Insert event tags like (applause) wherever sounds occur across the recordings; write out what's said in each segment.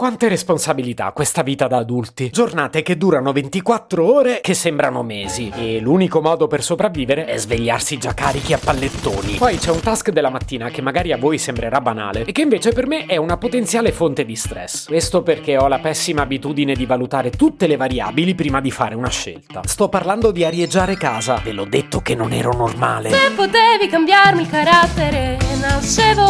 quante responsabilità questa vita da adulti. Giornate che durano 24 ore che sembrano mesi. E l'unico modo per sopravvivere è svegliarsi già carichi a pallettoni. Poi c'è un task della mattina che magari a voi sembrerà banale e che invece per me è una potenziale fonte di stress. Questo perché ho la pessima abitudine di valutare tutte le variabili prima di fare una scelta. Sto parlando di arieggiare casa. Ve l'ho detto che non ero normale. Se potevi cambiarmi il carattere, nascevo.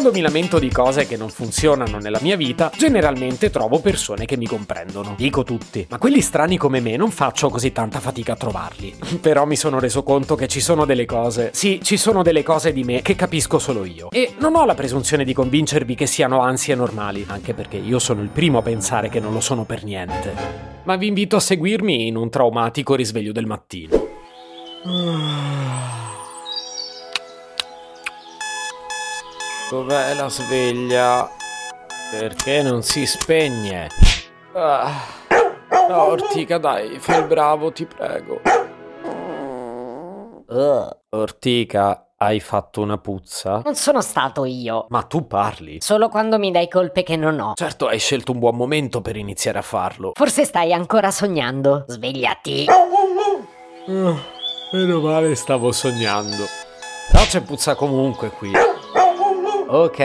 Quando mi lamento di cose che non funzionano nella mia vita, generalmente trovo persone che mi comprendono. Dico tutti, ma quelli strani come me non faccio così tanta fatica a trovarli. (laughs) Però mi sono reso conto che ci sono delle cose, sì, ci sono delle cose di me che capisco solo io. E non ho la presunzione di convincervi che siano ansie normali, anche perché io sono il primo a pensare che non lo sono per niente. Ma vi invito a seguirmi in un traumatico risveglio del mattino. (sighs) (sighs) Dov'è la sveglia? Perché non si spegne? Ah. No, Ortica, dai, fai il bravo, ti prego. Ortica, hai fatto una puzza? Non sono stato io. Ma tu parli. Solo quando mi dai colpe che non ho. Certo, hai scelto un buon momento per iniziare a farlo. Forse stai ancora sognando. Svegliati. Ah, meno male stavo sognando. Però c'è puzza comunque qui. Ok,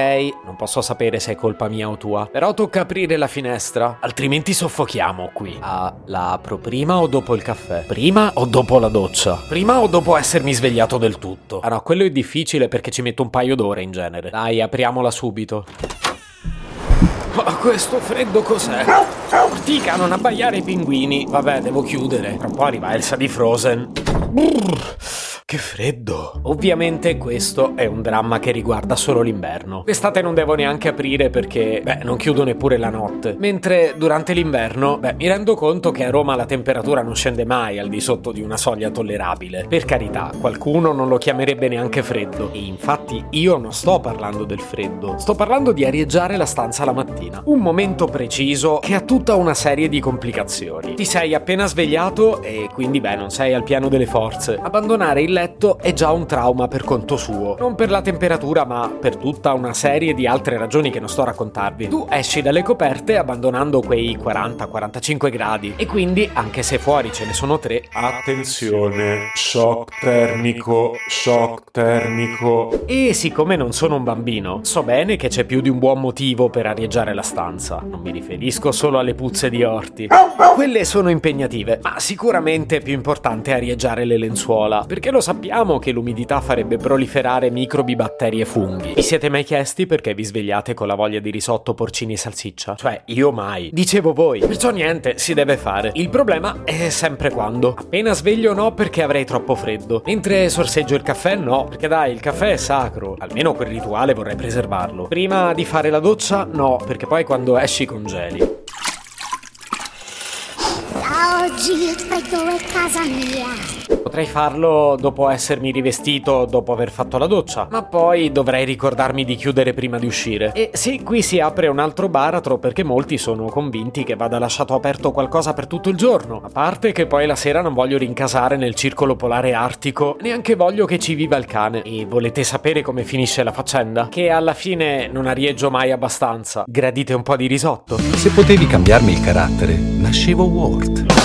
non posso sapere se è colpa mia o tua, però tocca aprire la finestra, altrimenti soffochiamo qui. Ah, la apro prima o dopo il caffè? Prima o dopo la doccia? Prima o dopo essermi svegliato del tutto? Ah no, quello è difficile perché ci metto un paio d'ore in genere. Dai, apriamola subito. Ma questo freddo cos'è? Ortica, non abbaiare i pinguini. Vabbè, devo chiudere. Tra un po' arriva Elsa di Frozen. Brrr, che freddo. Ovviamente questo è un dramma che riguarda solo l'inverno. L'estate non devo neanche aprire perché, beh, non chiudo neppure la notte. Mentre durante l'inverno, beh, mi rendo conto che a Roma la temperatura non scende mai al di sotto di una soglia tollerabile. Per carità, qualcuno non lo chiamerebbe neanche freddo. E infatti io non sto parlando del freddo. Sto parlando di arieggiare la stanza la mattina. Un momento preciso che ha tutta una serie di complicazioni. Ti sei appena svegliato e quindi, beh, non sei al piano delle forze. Abbandonare il letto è già un trauma per conto suo. Non per la temperatura, ma per tutta una serie di altre ragioni che non sto a raccontarvi. Tu esci dalle coperte abbandonando quei 40-45 gradi. E quindi, anche se fuori ce ne sono tre, Attenzione, shock termico, shock termico. E siccome non sono un bambino, so bene che c'è più di un buon motivo per arieggiare la stanza. Non mi riferisco solo alle puzze di orti. Quelle sono impegnative, ma sicuramente è più importante arieggiare le lenzuola, perché lo sappiamo che l'umidità farebbe proliferare microbi, batteri e funghi. Vi siete mai chiesti perché vi svegliate con la voglia di risotto, porcini e salsiccia? Cioè, io mai. Dicevo voi. Perciò niente, si deve fare. Il problema è sempre quando. Appena sveglio no perché avrei troppo freddo. Mentre sorseggio il caffè no, perché dai, il caffè è sacro. Almeno quel rituale vorrei preservarlo. Prima di fare la doccia no, perché poi quando esci congeli. Da oggi il freddo è casa mia. Potrei farlo dopo essermi rivestito, dopo aver fatto la doccia, ma poi dovrei ricordarmi di chiudere prima di uscire. E sì, qui si apre un altro baratro perché molti sono convinti che vada lasciato aperto qualcosa per tutto il giorno. A parte che poi la sera non voglio rincasare nel circolo polare artico, neanche voglio che ci viva il cane. E volete sapere come finisce la faccenda? Che alla fine non arieggio mai abbastanza. Gradite un po' di risotto? Se potevi cambiarmi il carattere, nascevo Ward.